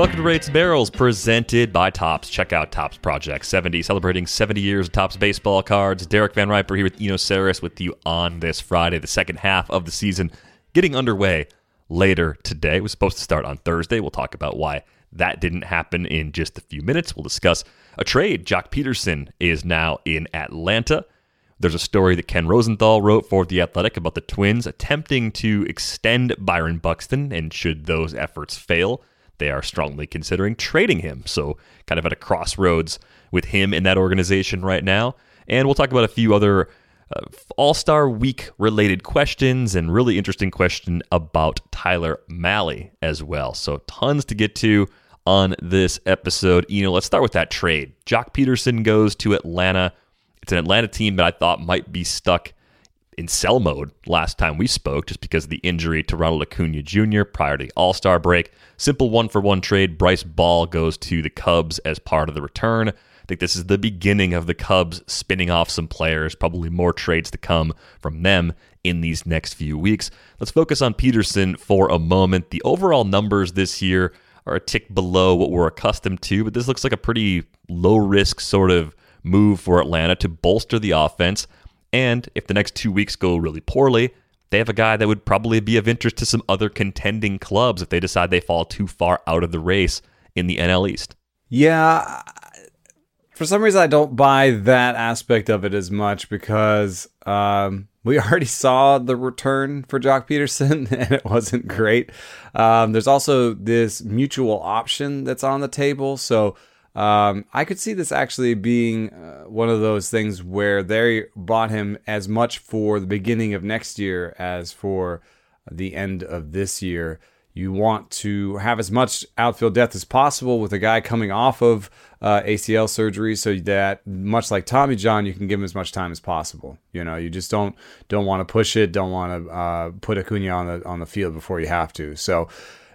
Welcome to Rates Barrels, presented by Topps. Check out Topps Project 70, celebrating 70 years of Topps baseball cards. Derek Van Riper here with Eno Sarris with you on this Friday, the second half of the season, getting underway later today. It was supposed to start on Thursday. We'll talk about why that didn't happen in just a few minutes. We'll discuss a trade. Joc Pederson is now in Atlanta. There's a story that Ken Rosenthal wrote for The Athletic about the Twins attempting to extend Byron Buxton, and should those efforts fail, they are strongly considering trading him. So, kind of at a crossroads with him in that organization right now. And we'll talk about a few other uh, All Star Week related questions and really interesting question about Tyler Mahle as well. So, tons to get to on this episode. You know, let's start with that trade. Joc Pederson goes to Atlanta. It's an Atlanta team that I thought might be stuck in sell mode last time we spoke, just because of the injury to Ronald Acuna Jr. prior to the All Star break. Simple one for one trade. Bryce Ball goes to the Cubs as part of the return. I think this is the beginning of the Cubs spinning off some players, probably more trades to come from them in these next few weeks. Let's focus on Pederson for a moment. The overall numbers this year are a tick below what we're accustomed to, but this looks like a pretty low risk sort of move for Atlanta to bolster the offense. And if the next two weeks go really poorly, they have a guy that would probably be of interest to some other contending clubs if they decide they fall too far out of the race in the NL East. Yeah. For some reason, I don't buy that aspect of it as much because um, we already saw the return for Joc Pederson and it wasn't great. Um, there's also this mutual option that's on the table. So um, I could see this actually being uh, one of those things where they bought him as much for the beginning of next year as for the end of this year. You want to have as much outfield depth as possible with a guy coming off of uh, ACL surgery, so that much like Tommy John, you can give him as much time as possible. You know, you just don't don't want to push it, don't want to uh, put Acuna on the on the field before you have to. So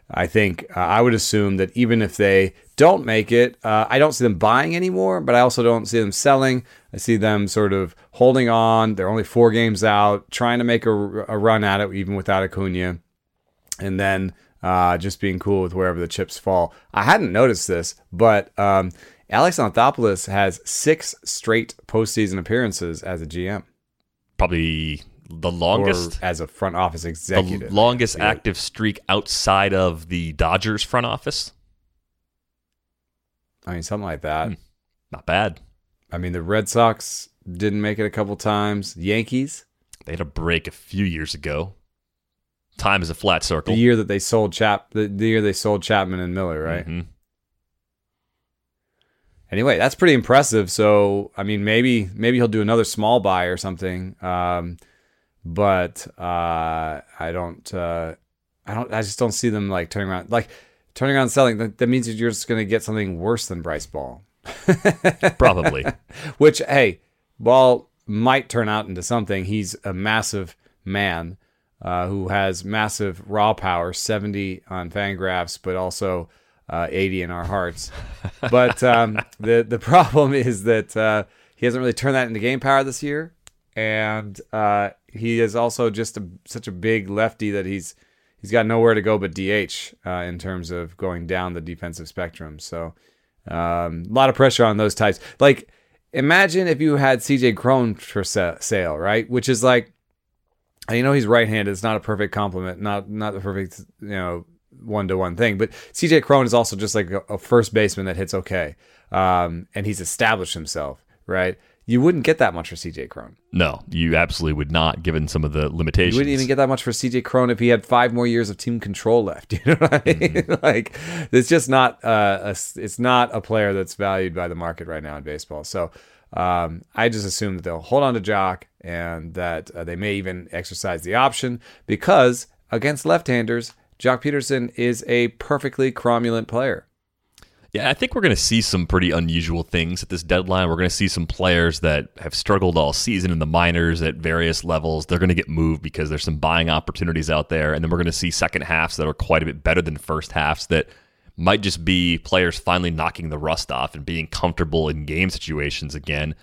I think uh, I would assume that even if they don't make it, uh, I don't see them buying anymore, but I also don't see them selling. I see them sort of holding on. They're only four games out, trying to make a, a run at it, even without Acuna, and then uh, just being cool with wherever the chips fall. I hadn't noticed this, but um, Alex Anthopoulos has six straight postseason appearances as a GM. Probably the longest or as a front office executive. The longest active streak outside of the Dodgers front office. I mean, something like that. Hmm. Not bad. I mean, the Red Sox didn't make it a couple times. Yankees. They had a break a few years ago. Time is a flat circle. The year that they sold Chap, the, the year they sold Chapman and Miller, right? Mm-hmm. Anyway, that's pretty impressive. So, I mean, maybe maybe he'll do another small buy or something. Um, but uh, I don't, uh, I don't, I just don't see them like turning around, like turning around selling. That, that means you're just going to get something worse than Bryce Ball. Probably. Which, hey, Ball might turn out into something. He's a massive man uh, who has massive raw power, 70 on Fangraphs, but also uh, 80 in our hearts. But um, the the problem is that uh, he hasn't really turned that into game power this year, and uh, he is also just a, such a big lefty that he's he's got nowhere to go but DH uh, in terms of going down the defensive spectrum. So um, a lot of pressure on those types. Like imagine if you had CJ Cron for sale, right? Which is like you know he's right-handed. It's not a perfect complement, not not the perfect you know one to one thing. But CJ Cron is also just like a, a first baseman that hits okay, um, and he's established himself, right? You wouldn't get that much for CJ Cron. No, you absolutely would not, given some of the limitations. You wouldn't even get that much for CJ Cron if he had five more years of team control left. You know what I mean? Mm-hmm. like it's just not uh, a, it's not a player that's valued by the market right now in baseball. So um, I just assume that they'll hold on to Joc and that uh, they may even exercise the option because against left-handers, Joc Pederson is a perfectly cromulent player. Yeah, I think we're going to see some pretty unusual things at this deadline. We're going to see some players that have struggled all season in the minors at various levels. They're going to get moved because there's some buying opportunities out there. And then we're going to see second halves that are quite a bit better than first halves that might just be players finally knocking the rust off and being comfortable in game situations again.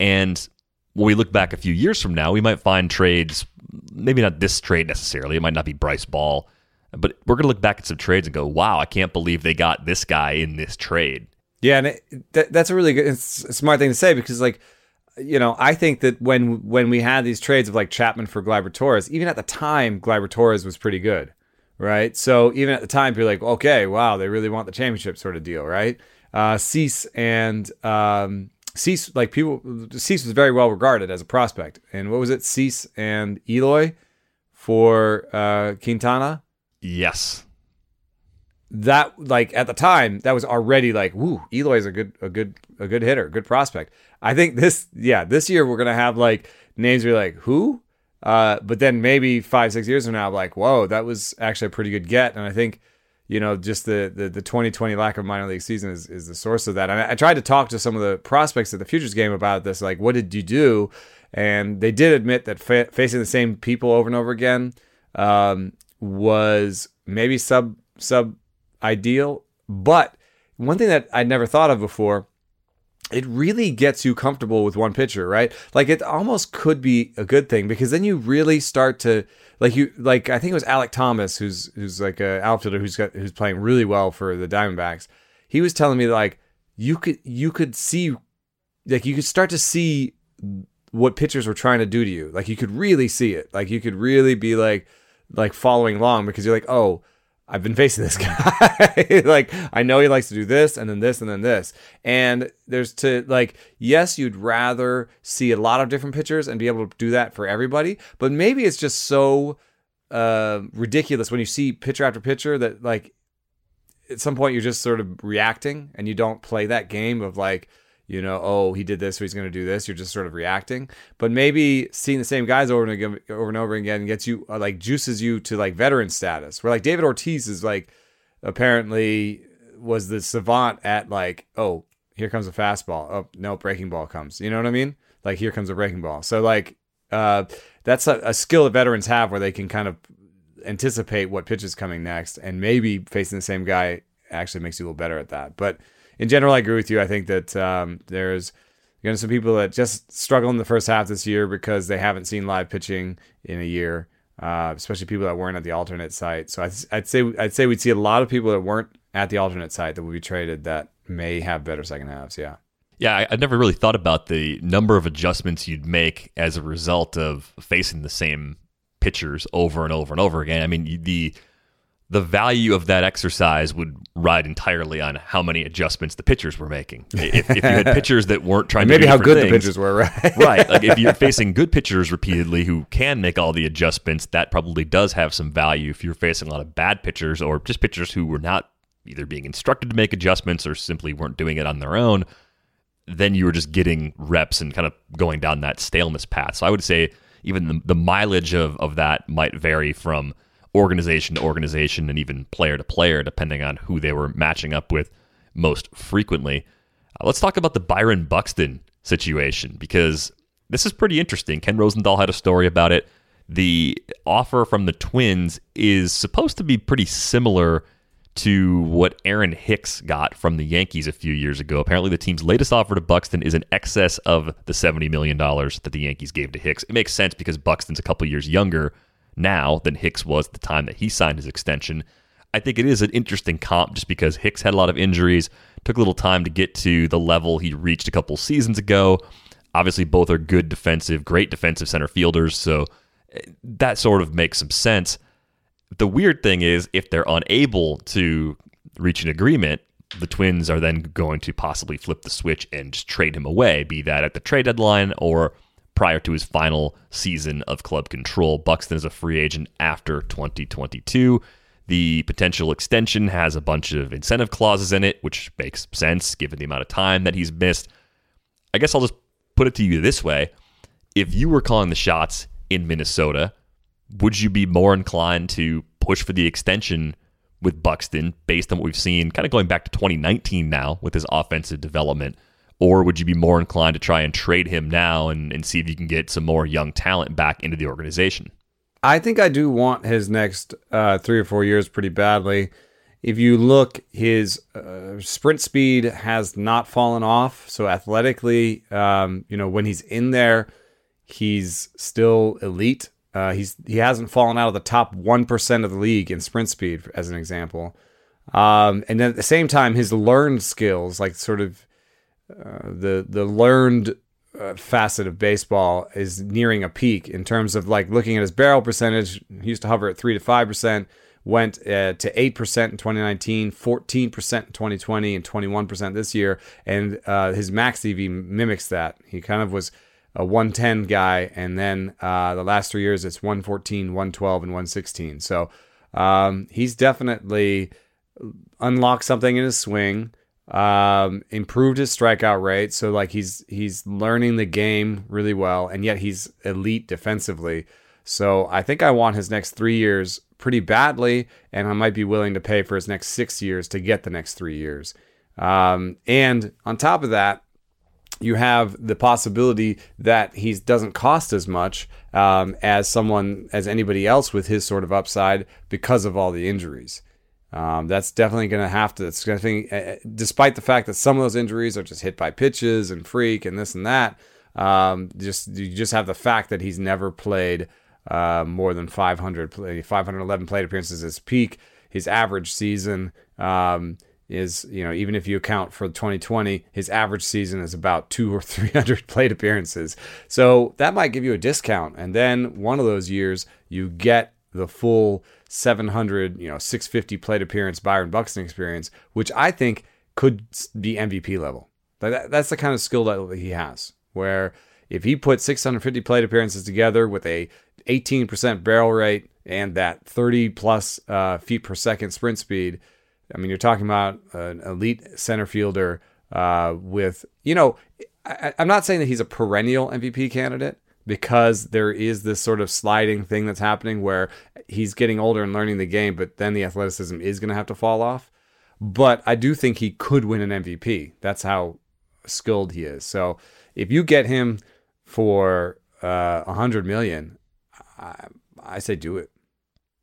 And when we look back a few years from now, we might find trades, maybe not this trade necessarily, it might not be Bryce Ball but we're going to look back at some trades and go, wow, I can't believe they got this guy in this trade. Yeah, and it, that, that's a really good, smart thing to say because, like, you know, I think that when when we had these trades of like Chapman for Gleyber Torres, even at the time, Gleyber Torres was pretty good, right? So even at the time, you're like, okay, wow, they really want the championship sort of deal, right? Uh, Cease and um, Cease, like people, Cease was very well regarded as a prospect. And what was it, Cease and Eloy for uh, Quintana? Yes. That like at the time that was already like woo Eloy's a good a good a good hitter good prospect. I think this yeah this year we're gonna have like names where like who? Uh, but then maybe five six years from now like whoa that was actually a pretty good get. And I think you know just the the, the 2020 lack of minor league season is, is the source of that. And I, I tried to talk to some of the prospects at the futures game about this like what did you do? And they did admit that fa- facing the same people over and over again um, was maybe sub sub ideal, but one thing that I'd never thought of before, it really gets you comfortable with one pitcher, right? Like it almost could be a good thing because then you really start to like you like I think it was Alek Thomas who's who's like a outfielder who's got who's playing really well for the Diamondbacks. He was telling me like you could you could see like you could start to see what pitchers were trying to do to you. Like you could really see it. Like you could really be like like following along because you're like, oh, I've been facing this guy. like I know he likes to do this and then this and then this. And there's to like yes, you'd rather see a lot of different pitchers and be able to do that for everybody, but maybe it's just so uh, ridiculous when you see pitcher after pitcher that like at some point you're just sort of reacting and you don't play that game of like you know, oh, he did this, so he's going to do this. You're just sort of reacting. But maybe seeing the same guys over and again, over and over again gets you uh, like juices you to like veteran status. Where like David Ortiz is like apparently was the savant at like, oh, here comes a fastball. Oh, no, breaking ball comes. You know what I mean? Like here comes a breaking ball. So like uh, that's a, a skill that veterans have where they can kind of anticipate what pitch is coming next, and maybe facing the same guy actually makes you a little better at that. But in general, I agree with you. I think that um, there's you know some people that just struggle in the first half this year because they haven't seen live pitching in a year, uh, especially people that weren't at the alternate site. So I'd, I'd say I'd say we'd see a lot of people that weren't at the alternate site that will be traded that may have better second halves. Yeah. Yeah, I, I never really thought about the number of adjustments you'd make as a result of facing the same pitchers over and over and over again. I mean, the the value of that exercise would ride entirely on how many adjustments the pitchers were making. If, if you had pitchers that weren't trying maybe how good things, the pitchers were, right? right. Like if you're facing good pitchers repeatedly who can make all the adjustments, that probably does have some value. If you're facing a lot of bad pitchers or just pitchers who were not either being instructed to make adjustments or simply weren't doing it on their own, then you were just getting reps and kind of going down that staleness path. So I would say even the, the mileage of, of that might vary from organization to organization and even player to player, depending on who they were matching up with most frequently. Uh, let's talk about the Byron Buxton situation because this is pretty interesting. Ken Rosenthal had a story about it. The offer from the Twins is supposed to be pretty similar to what Aaron Hicks got from the Yankees a few years ago. Apparently, the team's latest offer to Buxton is in excess of the $70 million that the Yankees gave to Hicks. It makes sense because Buxton's a couple years younger now than Hicks was at the time that he signed his extension. I think it is an interesting comp just because Hicks had a lot of injuries, took a little time to get to the level he reached a couple seasons ago. Obviously, both are good defensive, great defensive center fielders, so eh, that sort of makes some sense. The weird thing is, if they're unable to reach an agreement, the Twins are then going to possibly flip the switch and just trade him away, be that at the trade deadline or prior to his final season of club control. Buxton is a free agent after 2022. The potential extension has a bunch of incentive clauses in it, which makes sense given the amount of time that he's missed. I guess I'll just put it to you this way. If you were calling the shots in Minnesota, would you be more inclined to push for the extension with Buxton based on what we've seen, kind of going back to 2019 now with his offensive development? Or would you be more inclined to try and trade him now and, and see if you can get some more young talent back into the organization? I think I do want his next uh, three or four years pretty badly. If you look, his uh, sprint speed has not fallen off. So athletically, um, you know, when he's in there, he's still elite. Uh, he's he hasn't fallen out of the top one percent of the league in sprint speed, as an example. Um, and then at the same time, his learned skills, like sort of the the learned uh, facet of baseball, is nearing a peak in terms of like looking at his barrel percentage. He used to hover at three to five percent, went uh, to eight percent in 2019, 14 percent in 2020, and 21 percent this year. And uh, his max EV mimics that. He kind of was a 110 guy, and then uh, the last three years it's 114, 112, and 116. So um, he's definitely unlocked something in his swing, um, improved his strikeout rate. So like he's he's learning the game really well, and yet he's elite defensively. So I think I want his next three years pretty badly, and I might be willing to pay for his next six years to get the next three years. Um, and on top of that, you have the possibility that he doesn't cost as much um, as someone as anybody else with his sort of upside because of all the injuries. Um, that's definitely going to have to. It's going to, uh, despite the fact that some of those injuries are just hit by pitches and freak and this and that. Um, just you just have the fact that he's never played uh, more than 500, 511 plate appearances as peak. His average season. Um, is you know even if you account for 2020 his average season is about two or 300 plate appearances so that might give you a discount and then one of those years you get the full 700 you know 650 plate appearance byron buxton experience which i think could be mvp level. That's the kind of skill that he has where if he put 650 plate appearances together with a 18% barrel rate and that 30 plus uh, feet per second sprint speed I mean, you're talking about an elite center fielder uh, with, you know, I, I'm not saying that he's a perennial MVP candidate because there is this sort of sliding thing that's happening where he's getting older and learning the game, but then the athleticism is going to have to fall off. But I do think he could win an MVP. That's how skilled he is. So if you get him for uh, a uh, hundred million, I, I say do it.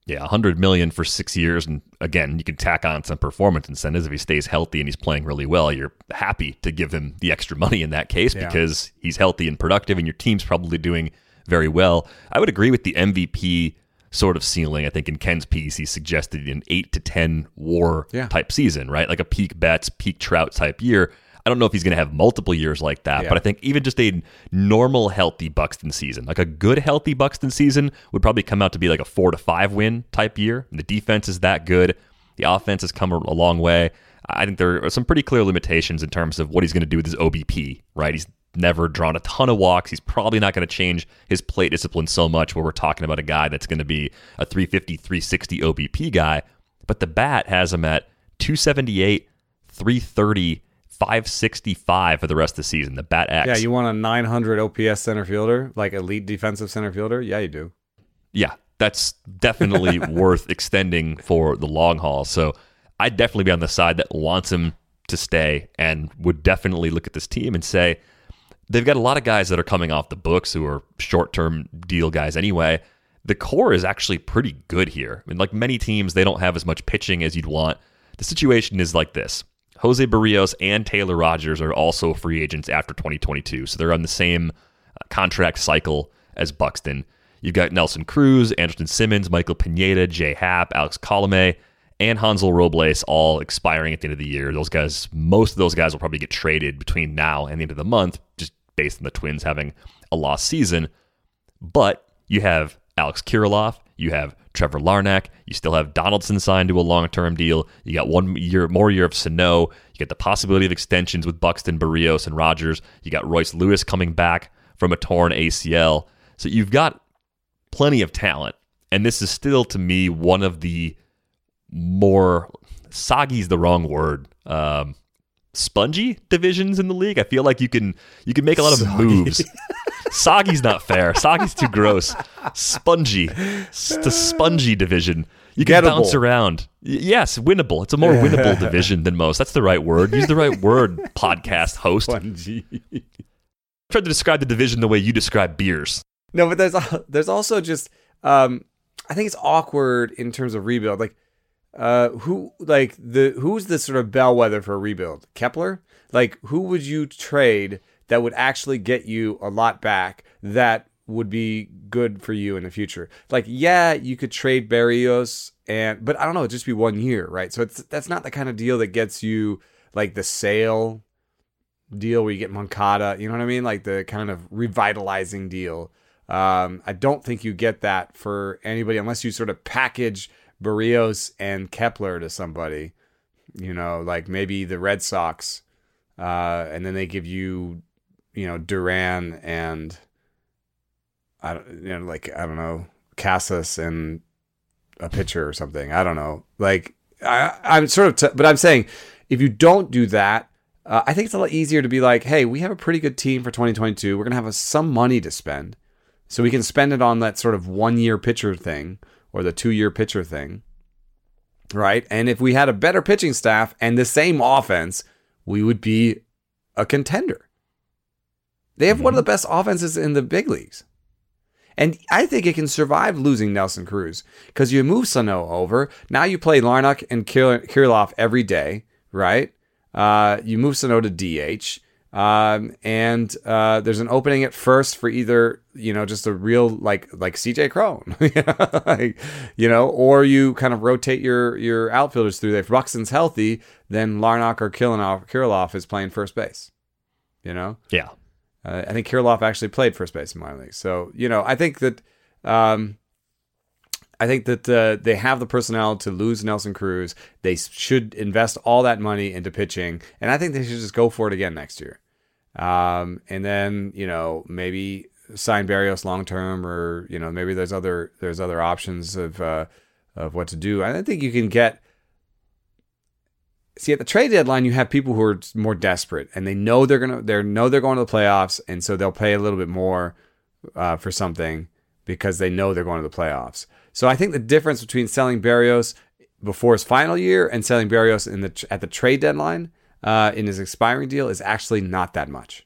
Yeah, 100 million for 6 years and again, you can tack on some performance incentives if he stays healthy and he's playing really well. You're happy to give him the extra money in that case yeah. because he's healthy and productive and your team's probably doing very well. I would agree with the MVP sort of ceiling. I think in Ken's piece, he suggested an 8 to 10 war yeah. type season, right? Like a peak Betts, peak Trout type year. I don't know if he's going to have multiple years like that, yeah. but I think even just a normal healthy Buxton season, like a good healthy Buxton season, would probably come out to be like a four to five win type year. And the defense is that good. The offense has come a long way. I think there are some pretty clear limitations in terms of what he's going to do with his OBP, right? He's never drawn a ton of walks. He's probably not going to change his plate discipline so much where we're talking about a guy that's going to be a 350, 360 OBP guy. But the bat has him at 278, 330, 565 for the rest of the season. The Bat X. Yeah, you want a 900 OPS center fielder, like elite defensive center fielder? Yeah, you do. Yeah, that's definitely worth extending for the long haul. So I'd definitely be on the side that wants him to stay and would definitely look at this team and say they've got a lot of guys that are coming off the books who are short term deal guys anyway. The core is actually pretty good here. I mean, like many teams, they don't have as much pitching as you'd want The situation is like this. Jose Berrios and Taylor Rogers are also free agents after 2022, so they're on the same uh, contract cycle as Buxton. You've got Nelson Cruz, Andrelton Simmons, Michael Pineda, Jay Happ, Alex Colome, and Hansel Robles all expiring at the end of the year. Those guys, most of those guys will probably get traded between now and the end of the month, just based on the Twins having a lost season. But you have Alex Kirilloff, you have Trevor Larnach, you still have Donaldson signed to a long term deal. You got one year more year of Sano. You get the possibility of extensions with Buxton, Berrios, and Rogers. You got Royce Lewis coming back from a torn ACL. So you've got plenty of talent. And this is still, to me, one of the more soggy is the wrong word. Um, spongy divisions in the league. I feel like you can you can make a lot of Soggy. moves. Soggy's not fair. Soggy's too gross. Spongy. The spongy division. You can Gettable. bounce around. Yes, winnable. It's a more winnable division than most. That's the right word. Use the right word, podcast host. Spongy. Try to describe the division the way you describe beers. No, but there's there's also just um I think it's awkward in terms of rebuild. Like uh who like the who's the sort of bellwether for a rebuild? Kepler? Like who would you trade that would actually get you a lot back that would be good for you in the future? Like yeah, you could trade Berrios and but I don't know, it'd just be one year, right? So it's that's not the kind of deal that gets you like the sale deal where you get Moncada, you know what I mean? Like the kind of revitalizing deal. Um, I don't think you get that for anybody unless you sort of package Berrios and Kepler to somebody, you know, like maybe the Red Sox, uh, and then they give you, you know, Duran and I don't, you know, like I don't know, Casas and a pitcher or something. I don't know. Like I, I'm sort of, t- but I'm saying if you don't do that, uh, I think it's a lot easier to be like, hey, we have a pretty good team for 2022. We're gonna have a, some money to spend, so we can spend it on that sort of one year pitcher thing or the two year pitcher thing, right? And if we had a better pitching staff and the same offense, we would be a contender. They have one of the best offenses in the big leagues. And I think it can survive losing Nelson Cruz because you move Sano over. Now you play Larnach and Kirilloff every day, right? Uh, you move Sano to DH. Um, and uh, there's an opening at first for either you know just a real like like CJ Cron, like, you know, or you kind of rotate your your outfielders through there. If Buxton's healthy, then Larnach or Kirilloff, is playing first base. You know, Yeah. uh, I think Kirilloff actually played first base in minor league. So you know, I think that um, I think that uh, they have the personnel to lose Nelson Cruz. They should invest all that money into pitching, and I think they should just go for it again next year. Um, and then you know maybe sign Berrios long term, or you know maybe there's other there's other options of uh, of what to do. I don't think you can get see at the trade deadline you have people who are more desperate and they know they're gonna they know they're going to the playoffs and so they'll pay a little bit more uh, for something because they know they're going to the playoffs so i think the difference between selling berrios before his final year and selling berrios in the at the trade deadline uh, in his expiring deal is actually not that much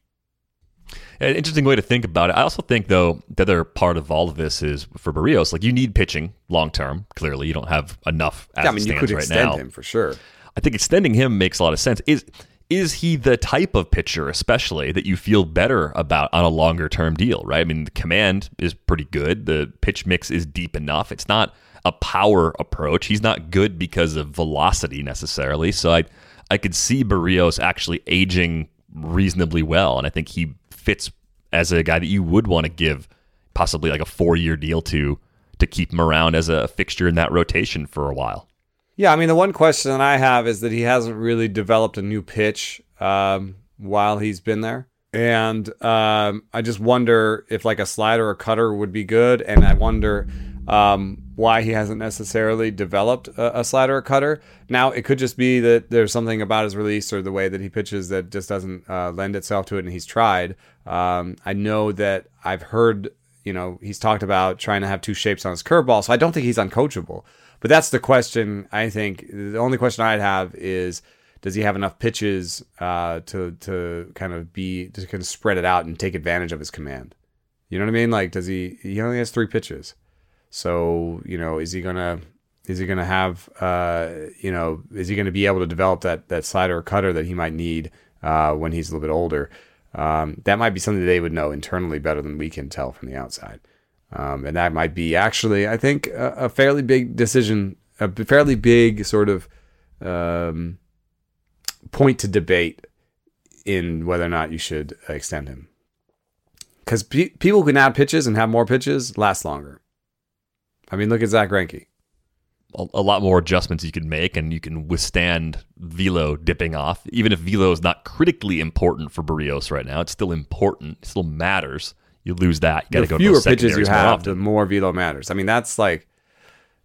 An interesting way to think about it. I also think, though, the other part of all of this is for Berrios, like you need pitching long term. Clearly, you don't have enough as i it mean you could right extend now. him for sure I think extending him makes a lot of sense. Is is he the type of pitcher, especially that you feel better about on a longer term deal? Right. I mean, the command is pretty good. The pitch mix is deep enough. It's not a power approach. He's not good because of velocity necessarily. So I I could see Berrios actually aging reasonably well, and I think he fits as a guy that you would want to give possibly like a four year deal to to keep him around as a fixture in that rotation for a while. Yeah, I mean, the one question that I have is that he hasn't really developed a new pitch um, while he's been there. And um, I just wonder if like a slider or cutter would be good. And I wonder um, why he hasn't necessarily developed a, a slider or cutter. Now, it could just be that there's something about his release or the way that he pitches that just doesn't uh, lend itself to it, and he's tried. Um, I know that I've heard, you know, he's talked about trying to have two shapes on his curveball, so I don't think he's uncoachable. But that's the question. I think the only question I'd have is, does he have enough pitches uh, to to kind of be to kind of spread it out and take advantage of his command? You know what I mean? Like, does he? He only has three pitches, so you know, is he gonna Is he to have, uh, you know, is he to be able to develop that that slider or cutter that he might need uh, when he's a little bit older? Um, that might be something they would know internally better than we can tell from the outside. Um, and that might be actually, I think, a, a, fairly big decision, a fairly big sort of um, point to debate in whether or not you should extend him. Because pe- people can add pitches and have more pitches last longer. I mean, look at Zack Greinke a, a, lot more adjustments you can make, and you can withstand velo dipping off. Even if velo is not critically important for Berrios right now, it's still important. It still matters. You lose that, you got to go. Fewer pitches you have, the more velo matters. I mean, that's like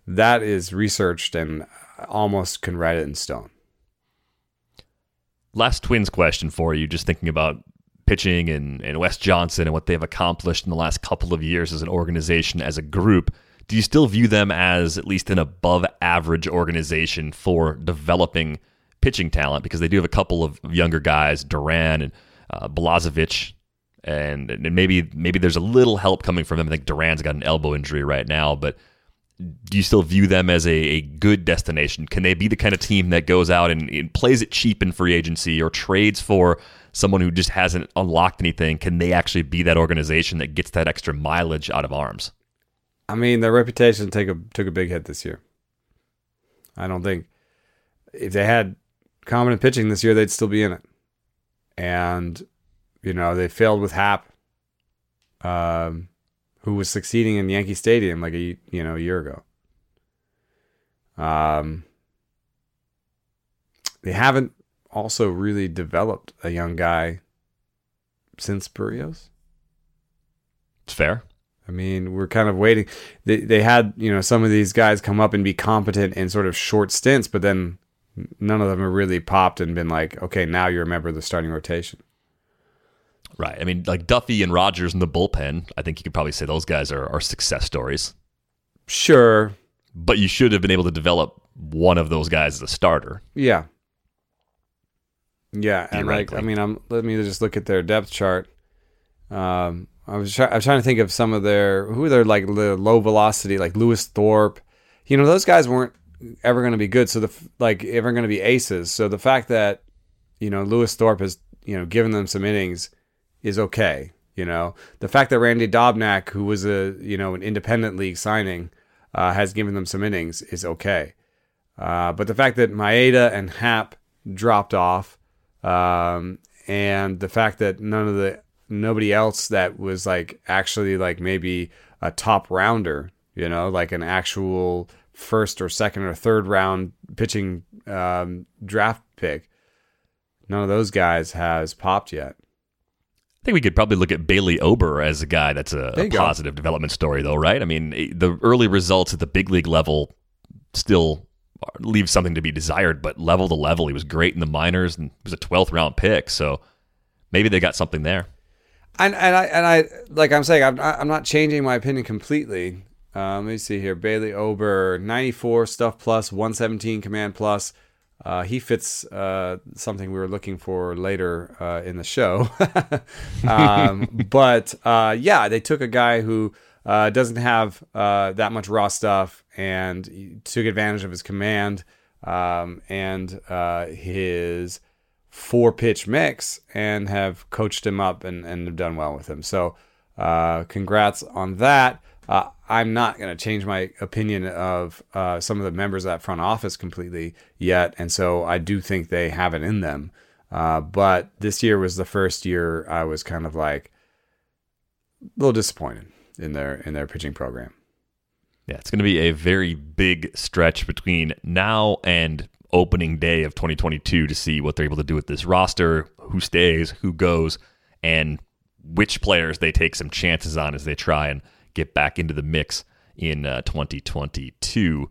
that is researched and almost can write it in stone. Last Twins question for you, just thinking about pitching and, and Wes Johnson and what they've accomplished in the last couple of years as an organization, as a group do you still view them as at least an above average organization for developing pitching talent? Because they do have a couple of younger guys, Duran and uh, Balazovic, and, and maybe maybe there's a little help coming from them. I think Duran's got an elbow injury right now, but do you still view them as a, a good destination? Can they be the kind of team that goes out and, and plays it cheap in free agency or trades for someone who just hasn't unlocked anything? Can they actually be that organization that gets that extra mileage out of arms? I mean, their reputation took a took a big hit this year. I don't think if they had competent pitching this year, they'd still be in it. And you know, they failed with Happ, um, who was succeeding in Yankee Stadium like a you know a year ago. Um, they haven't also really developed a young guy since Berrios. It's fair. I mean, we're kind of waiting. They they had you know some of these guys come up and be competent in sort of short stints, but then none of them have really popped and been like, okay, now you're a member of the starting rotation. Right. I mean, like Duffey and Rogers in the bullpen. I think you could probably say those guys are, are success stories. Sure. But you should have been able to develop one of those guys as a starter. Yeah. Yeah, and like I mean, I'm let me just look at their depth chart. Um, I was try- I was trying to think of some of their who they're like the low velocity like Lewis Thorpe. You know those guys weren't ever going to be good. So the like ever going to be aces. So the fact that you know Lewis Thorpe has you know given them some innings is okay. You know the fact that Randy Dobnak, who was a you know an independent league signing, uh, has given them some innings is okay. Uh, but the fact that Maeda and Happ dropped off, um, and the fact that none of the nobody else that was like actually like maybe a top rounder, you know, like an actual first or second or third round pitching um, draft pick. None of those guys has popped yet. I think we could probably look at Bailey Ober as a guy that's a, a positive development story, though, right? I mean, the early results at the big league level still leave something to be desired, but level to level, he was great in the minors and was a 12th round pick. So maybe they got something there and and I and I like I'm saying I'm I'm not changing my opinion completely. Um, let me see here. Bailey Ober, 94 stuff plus, 117 command plus. Uh, he fits uh, something we were looking for later uh, in the show. um, but uh, yeah, they took a guy who uh, doesn't have uh, that much raw stuff and took advantage of his command um, and his four pitch mix and have coached him up and, and have done well with him. So, uh, congrats on that. Uh, I'm not going to change my opinion of uh, some of the members of that front office completely yet. And so I do think they have it in them. Uh, but this year was the first year I was kind of like a little disappointed in their in their pitching program. Yeah, it's going to be a very big stretch between now and opening day of 2022 to see what they're able to do with this roster, who stays, who goes, and which players they take some chances on as they try and get back into the mix in uh, 2022.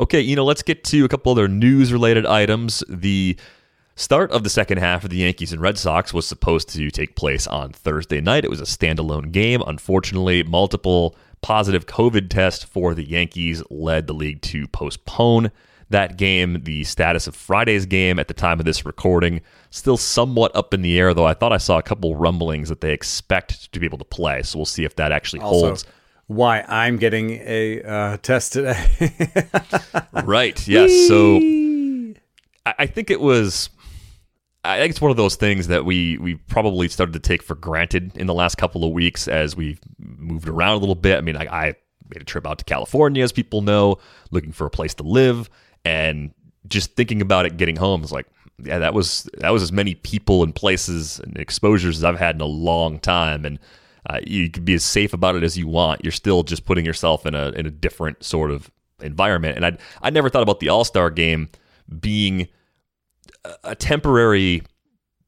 Okay, you know, let's get to a couple other news related items. The start of the second half of the Yankees and Red Sox was supposed to take place on Thursday night. It was a standalone game. Unfortunately, multiple positive COVID tests for the Yankees led the league to postpone that game. The status of Friday's game at the time of this recording still somewhat up in the air, though I thought I saw a couple rumblings that they expect to be able to play. So we'll see if that actually Also, holds. Why I'm getting a uh, test today. Right. Yes. So I I think it was. I think it's one of those things that we we probably started to take for granted in the last couple of weeks as we've moved around a little bit. I mean, I, I made a trip out to California, as people know, looking for a place to live, and just thinking about it getting home is like, yeah, that was that was as many people and places and exposures as I've had in a long time, and uh, you can be as safe about it as you want. You're still just putting yourself in a in a different sort of environment. And I I never thought about the All Star game being a, temporary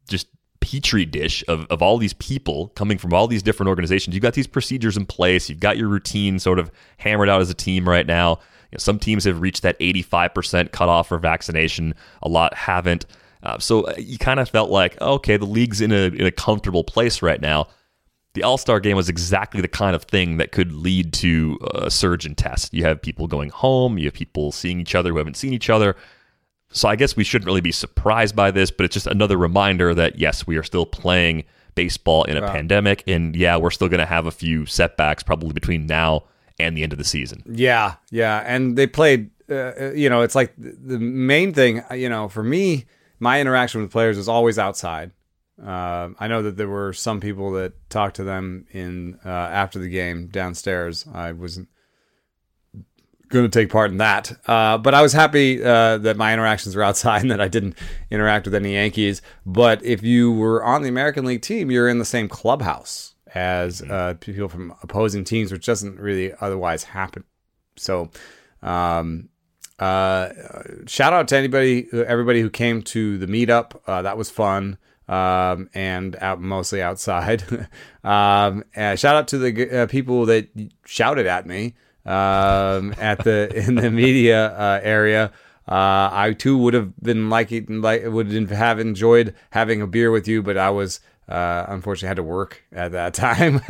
just petri dish of, of all these people coming from all these different organizations. You've got these procedures in place. You've got your routine sort of hammered out as a team right now. You know, some teams have reached that 85% cutoff for vaccination. A lot haven't. Uh, so uh, you kind of felt like, okay, the league's in a in a comfortable place right now. The All Star game was exactly the kind of thing that could lead to a surge in tests. You have people going home, you have people seeing each other who haven't seen each other. So I guess we shouldn't really be surprised by this, but it's just another reminder that yes, we are still playing baseball in a Right. pandemic, and yeah, we're still going to have a few setbacks probably between now and the end of the season. Yeah, yeah, and they played. Uh, you know, it's like the the main thing. You know, for me, my interaction with players is always outside. Uh, I know that there were some people that talked to them in uh, after the game downstairs. I wasn't going to take part in that, uh, but I was happy uh, that my interactions were outside and that I didn't interact with any Yankees. But if you were on the American League team, you're in the same clubhouse as uh, people from opposing teams, which doesn't really otherwise happen. So, um, uh, shout out to anybody, everybody who came to the meetup. Uh, that was fun. Um, and out mostly outside. um, and shout out to the uh, people that shouted at me um, at the in the media uh, area. Uh, I too would have been liking, like, would have enjoyed having a beer with you, but I was uh, unfortunately had to work at that time.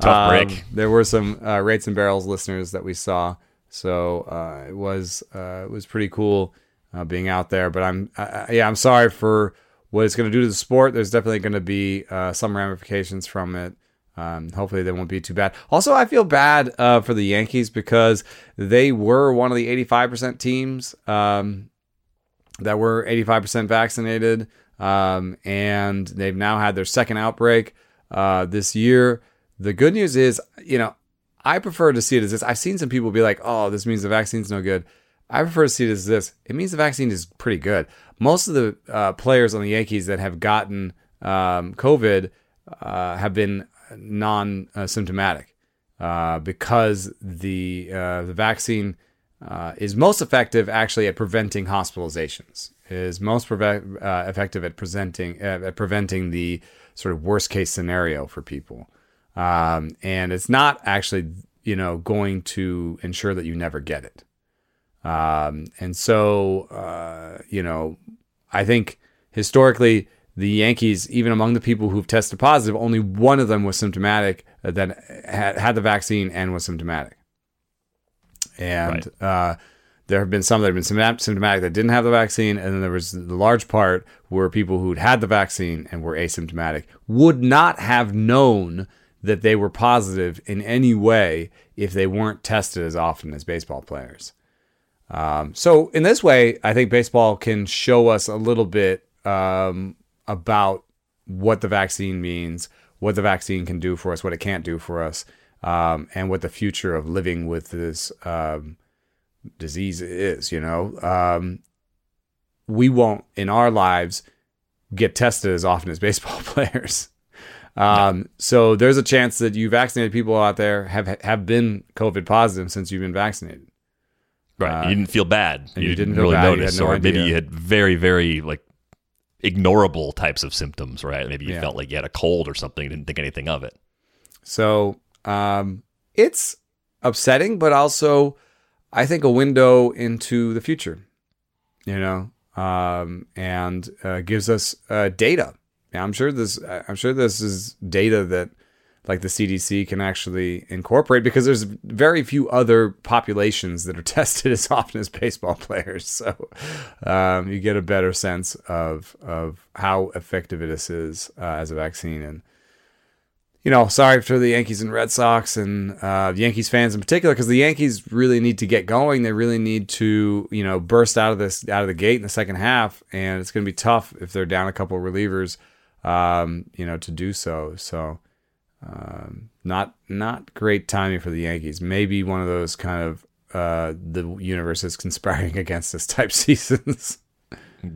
Tough break. there were some uh, rates and barrels listeners that we saw, so uh, it was uh, it was pretty cool uh, being out there. But I'm uh, yeah, I'm sorry for what it's going to do to the sport. There's definitely going to be uh, some ramifications from it. Um, hopefully they won't be too bad. Also, I feel bad uh, for the Yankees because they were one of the 85% teams um, that were 85% vaccinated, um, and they've now had their second outbreak uh, this year. The good news is, you know, I prefer to see it as this. I've seen some people be like, "Oh, this means the vaccine's no good." I prefer to see it as this. It means the vaccine is pretty good. Most of the uh, players on the Yankees that have gotten um, COVID uh, have been non-symptomatic uh, because the uh, the vaccine uh, is most effective actually at preventing hospitalizations. Is most preve- uh, effective at presenting at preventing the sort of worst case scenario for people, um, and it's not actually you know going to ensure that you never get it. Um, and so, uh, you know, I think historically, the Yankees, even among the people who've tested positive, only one of them was symptomatic uh, that had, had the vaccine and was symptomatic. And uh, there have been some that have been symptomatic that didn't have the vaccine, and then there was the large part where people who'd had the vaccine and were asymptomatic would not have known that they were positive in any way if they weren't tested as often as baseball players. Um, so in this way, I think baseball can show us a little bit um, about what the vaccine means, what the vaccine can do for us, what it can't do for us, um, and what the future of living with this um, disease is. You know, um, we won't in our lives get tested as often as baseball players. Um, so there's a chance that you vaccinated people out there have have been COVID positive since you've been vaccinated. Right. Uh, you didn't feel bad. you didn't didn't really bad, notice, no or maybe you had very, very like ignorable types of symptoms. Right. Maybe you Yeah. felt like you had a cold or something. Didn't think anything of it. So um, it's upsetting, but also I think a window into the future, you know, um, and uh, gives us uh, data. Now, I'm sure this. I'm sure this is data that like the CDC can actually incorporate because there's very few other populations that are tested as often as baseball players. So um, you get a better sense of of how effective this is uh, as a vaccine and you know, sorry for the Yankees and Red Sox and uh, Yankees fans in particular, because the Yankees really need to get going. They really need to, you know, burst out of this out of the gate in the second half, and it's going to be tough if they're down a couple relievers, um, you know, to do so. So, um, not not great timing for the Yankees. Maybe one of those kind of uh, the universe is conspiring against us type seasons.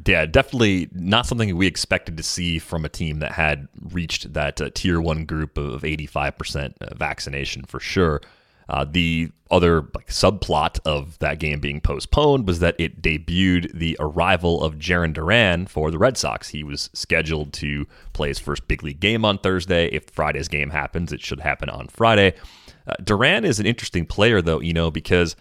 Yeah, definitely not something we expected to see from a team that had reached that uh, tier one group of 85% vaccination for sure. Uh, the other like, subplot of that game being postponed was that it debuted the arrival of Jarren Duran for the Red Sox. He was scheduled to play his first big league game on Thursday. If Friday's game happens, it should happen on Friday. Uh, Duran is an interesting player, though, you know, because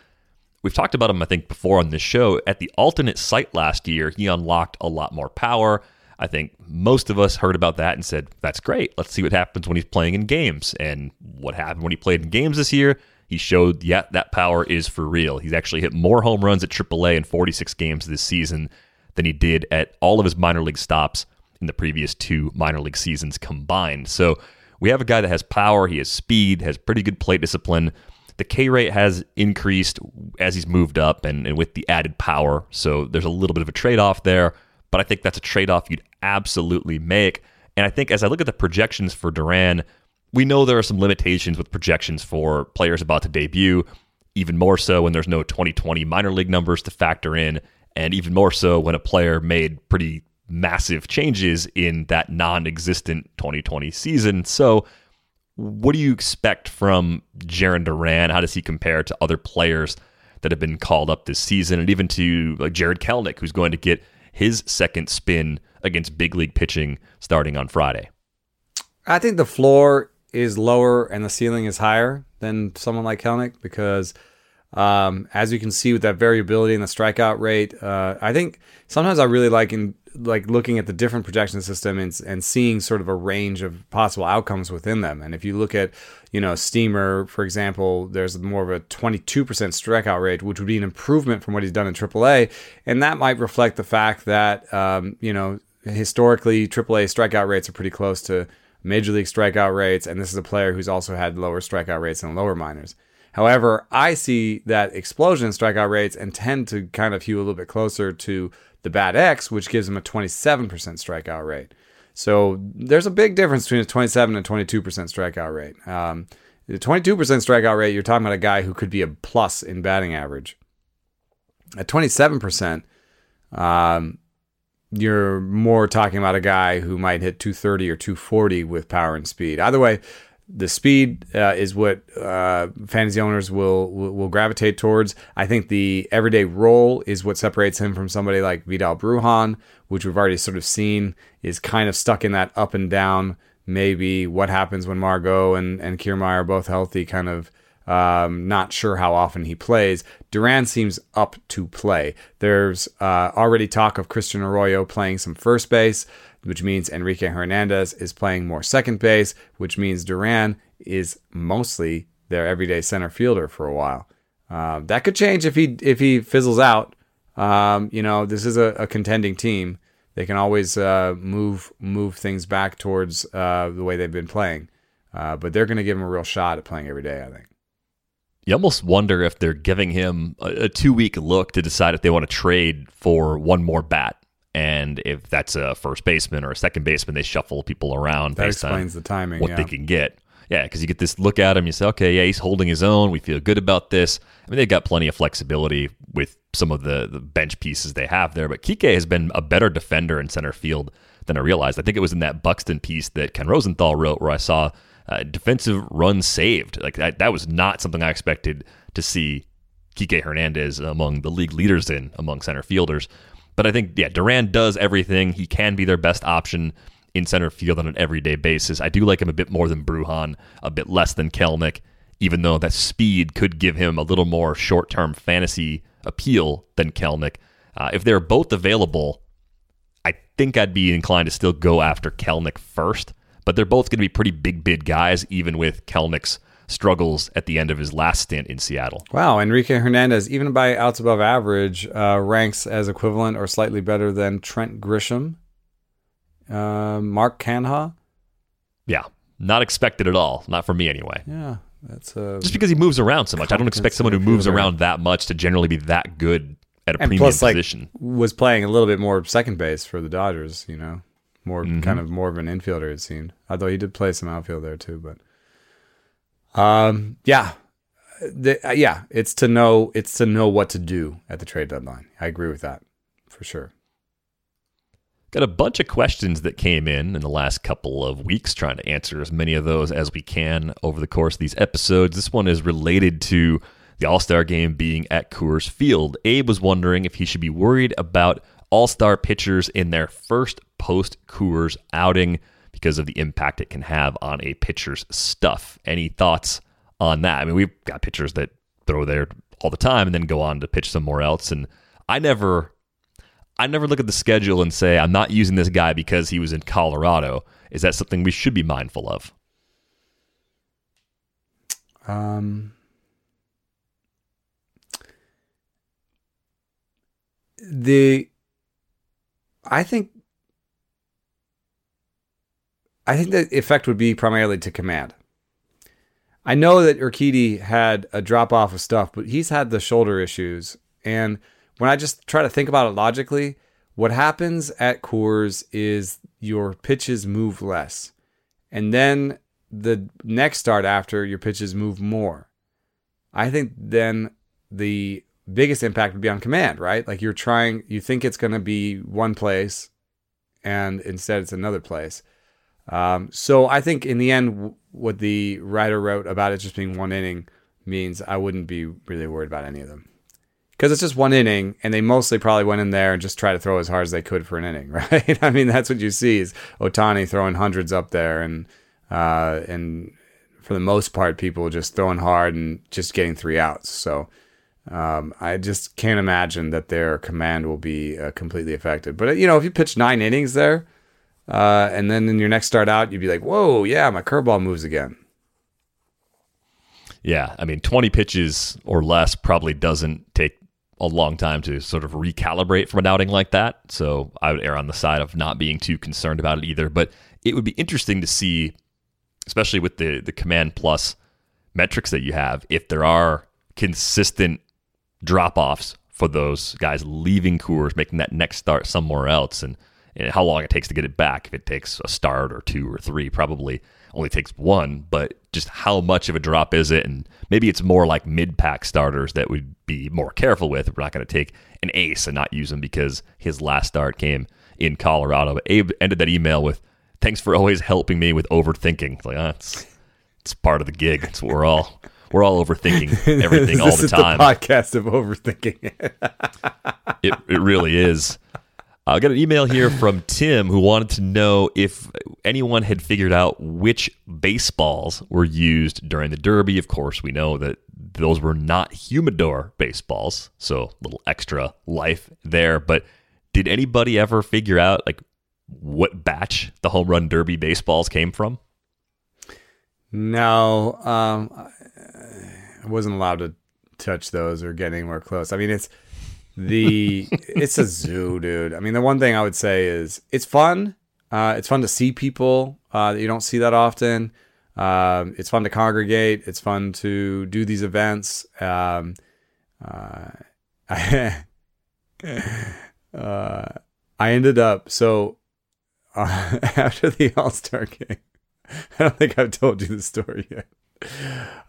we've talked about him, I think, before on this show. At the alternate site last year, he unlocked a lot more power. I think most of us heard about that and said, that's great. Let's see what happens when he's playing in games. And what happened when he played in games this year? He showed, yeah, that power is for real. He's actually hit more home runs at AAA in 46 games this season than he did at all of his minor league stops in the previous two minor league seasons combined. So we have a guy that has power, he has speed, has pretty good plate discipline. The K rate has increased as he's moved up and, and with the added power. So there's a little bit of a trade off there, but I think that's a trade off you'd absolutely make. And I think as I look at the projections for Duran, we know there are some limitations with projections for players about to debut, even more so when there's no 2020 minor league numbers to factor in, and even more so when a player made pretty massive changes in that non existent 2020 season. So, what do you expect from Jarren Duran? How does he compare to other players that have been called up this season, and even to like Jarred Kelenic, who's going to get his second spin against big league pitching starting on Friday? I think the floor is lower and the ceiling is higher than someone like Kelenic because, um, as you can see with that variability in the strikeout rate, uh, I think sometimes I really like in like looking at the different projection system and, and seeing sort of a range of possible outcomes within them. And if you look at, you know, Steamer, for example, there's more of a 22% strikeout rate, which would be an improvement from what he's done in AAA. And that might reflect the fact that, um, you know, historically AAA strikeout rates are pretty close to major league strikeout rates, and this is a player who's also had lower strikeout rates in lower minors. However, I see that explosion in strikeout rates and tend to kind of hew a little bit closer to the Bat X, which gives him a 27% strikeout rate. So there's a big difference between a 27 and 22% strikeout rate. Um, the 22% strikeout rate, you're talking about a guy who could be a plus in batting average. At 27%, um, you're more talking about a guy who might hit 230 or 240 with power and speed. Either way, the speed uh, is what uh, fantasy owners will, will gravitate towards. I think the everyday role is what separates him from somebody like Vidal Bruján, which we've already sort of seen is kind of stuck in that up and down. Maybe what happens when Margot and and Kiermaier are both healthy, kind of um, not sure how often he plays. Duran seems up to play. There's uh, already talk of Christian Arroyo playing some first base, which means Enrique Hernandez is playing more second base, which means Duran is mostly their everyday center fielder for a while. Uh, that could change if he if he fizzles out. Um, you know, this is a, a contending team. They can always uh, move move things back towards uh, the way they've been playing, uh, but they're going to give him a real shot at playing every day. I think. You almost wonder if they're giving him a, a two week look to decide if they want to trade for one more bat. And if that's a first baseman or a second baseman, they shuffle people around That based on explains the timing. what yeah. they can get. yeah, because you get this look at him, you say, okay, yeah, he's holding his own. We feel good about this. I mean, they've got plenty of flexibility with some of the, the bench pieces they have there, but Kike has been a better defender in center field than I realized. I think it was in that Buxton piece that Ken Rosenthal wrote where I saw uh, defensive runs saved. Like that, that was not something I expected to see Kike Hernandez among the league leaders in among center fielders. But I think, yeah, Duran does everything. He can be their best option in center field on an everyday basis. I do like him a bit more than Bruján, a bit less than Kelenic, even though that speed could give him a little more short term fantasy appeal than Kelenic. Uh, if they're both available, I think I'd be inclined to still go after Kelenic first, but they're both going to be pretty big bid guys, even with Kelenic's struggles at the end of his last stint in Seattle. Wow, Enrique Hernandez, even by outs above average, uh, ranks as equivalent or slightly better than Trent Grisham, uh, Mark Canha. Yeah, not expected at all. Not for me anyway. Yeah, that's uh, just because he moves around so much. I don't expect someone who moves around that much to generally be that good at a and premium plus, position. Like, was playing a little bit more second base for the Dodgers. You know, more mm-hmm. kind of more of an infielder. It seemed, although he did play some outfield there too. But um, yeah, the, uh, yeah, it's to know it's to know what to do at the trade deadline. I agree with that for sure. Got a bunch of questions that came in in the last couple of weeks, trying to answer as many of those as we can over the course of these episodes. This one is related to the All Star game being at Coors Field. Abe was wondering if he should be worried about All Star pitchers in their first post Coors outing because of the impact it can have on a pitcher's stuff. Any thoughts on that? I mean, we've got pitchers that throw there all the time and then go on to pitch somewhere else. And I never, I never look at the schedule and say I'm not using this guy because he was in Colorado. Is that something we should be mindful of? Um. The I think I think the effect would be primarily to command. I know that Urquidy had a drop off of stuff, but he's had the shoulder issues. And when I just try to think about it logically, what happens at Coors is your pitches move less. And then the next start after, your pitches move more. I think then the biggest impact would be on command, right? Like you're trying, you think it's going to be one place, and instead it's another place. Um, so I think in the end, what the writer wrote about it just being one inning means I wouldn't be really worried about any of them because it's just one inning, and they mostly probably went in there and just try to throw as hard as they could for an inning, right? I mean, that's what you see is Ohtani throwing hundreds up there, and uh, and for the most part, people just throwing hard and just getting three outs. So. Um, I just can't imagine that their command will be uh, completely affected. But you know, if you pitch nine innings there, uh, and then in your next start out, you'd be like, whoa, yeah, my curveball moves again. Yeah. I mean, 20 pitches or less probably doesn't take a long time to sort of recalibrate from an outing like that. So I would err on the side of not being too concerned about it either. But it would be interesting to see, especially with the, the Command Plus metrics that you have, if there are consistent drop offs for those guys leaving Coors, making that next start somewhere else. And and how long it takes to get it back. If it takes a start or two or three, probably only takes one, but just how much of a drop is it? And maybe it's more like mid pack starters that we'd be more careful with. We're not going to take an ace and not use him because his last start came in Colorado. But Abe ended that email with, Thanks for always helping me with overthinking. Like, ah, it's, it's part of the gig. It's what we're all. We're all overthinking everything all the time. The podcast of overthinking. it it really is. I got an email here from Tim who wanted to know if anyone had figured out which baseballs were used during the Derby. Of course, we know that those were not humidor baseballs, so a little extra life there. But did anybody ever figure out like what batch the home run derby baseballs came from? No, um, I wasn't allowed to touch those or get anywhere close. I mean, it's the it's a zoo, dude. I mean, the one thing I would say is it's fun. Uh, it's fun to see people uh, that you don't see that often. Um, it's fun to congregate. It's fun to do these events. Um, uh, I, uh, I ended up so uh, after the All Star game. I don't think I've told you the story yet.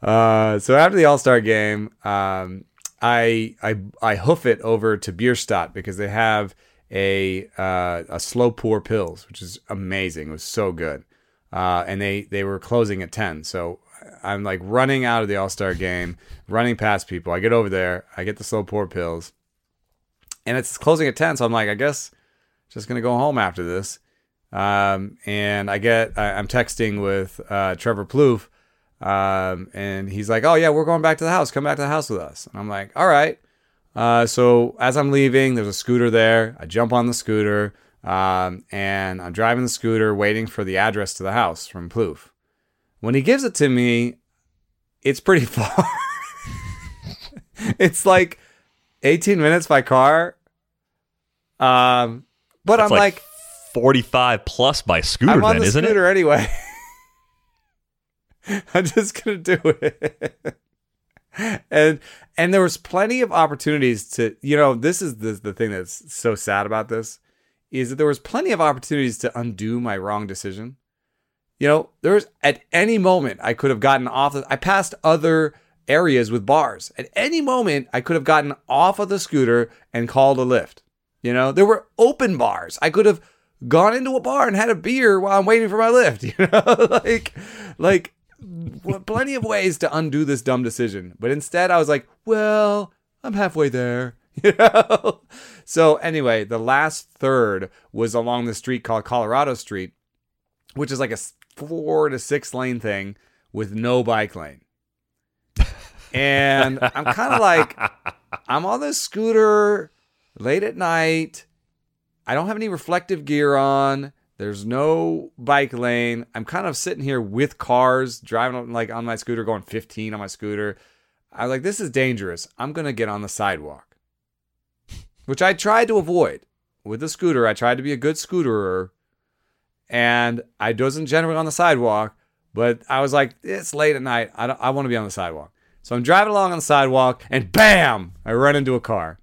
Uh, so after the All Star game, um, I I I hoof it over to Bierstadt because they have a uh, a slow pour pils, which is amazing. It was so good, uh, and they they were closing at ten. So I'm like running out of the All Star game, running past people. I get over there, I get the slow pour pils, and it's closing at ten. So I'm like, I guess just gonna go home after this. Um, and I get I, am texting with uh, Trevor Plouffe, um, and he's like, "Oh yeah, we're going back to the house. Come back to the house with us." And I'm like, "All right." Uh, so as I'm leaving, there's a scooter there. I jump on the scooter, um, and I'm driving the scooter, waiting for the address to the house from Plouffe. When he gives it to me, it's pretty far. it's like 18 minutes by car. Um, but That's I'm like, 45 plus by scooter, I'm on then, the isn't scooter anyway. I'm just gonna do it. and and there was plenty of opportunities to you know this is the the thing that's so sad about this is that there was plenty of opportunities to undo my wrong decision. You know, there was at any moment I could have gotten off. The, I passed other areas with bars. At any moment I could have gotten off of the scooter and called a Lyft. You know, there were open bars. I could have gone into a bar and had a beer while I'm waiting for my Lyft. You know, like like plenty of ways to undo this dumb decision. But instead, I was like, well, I'm halfway there. You know? So, anyway, the last third was along the street called Colorado Street, which is like a four to six lane thing with no bike lane. And I'm kind of like, I'm on this scooter late at night. I don't have any reflective gear on. There's no bike lane. I'm kind of sitting here with cars driving like on my scooter, going 15 on my scooter. I was like, this is dangerous. I'm gonna get on the sidewalk, which I tried to avoid with the scooter. I tried to be a good scooterer, and I wasn't generally on the sidewalk. But I was like, it's late at night. I I want to be on the sidewalk. So I'm driving along on the sidewalk, and bam! I run into a car.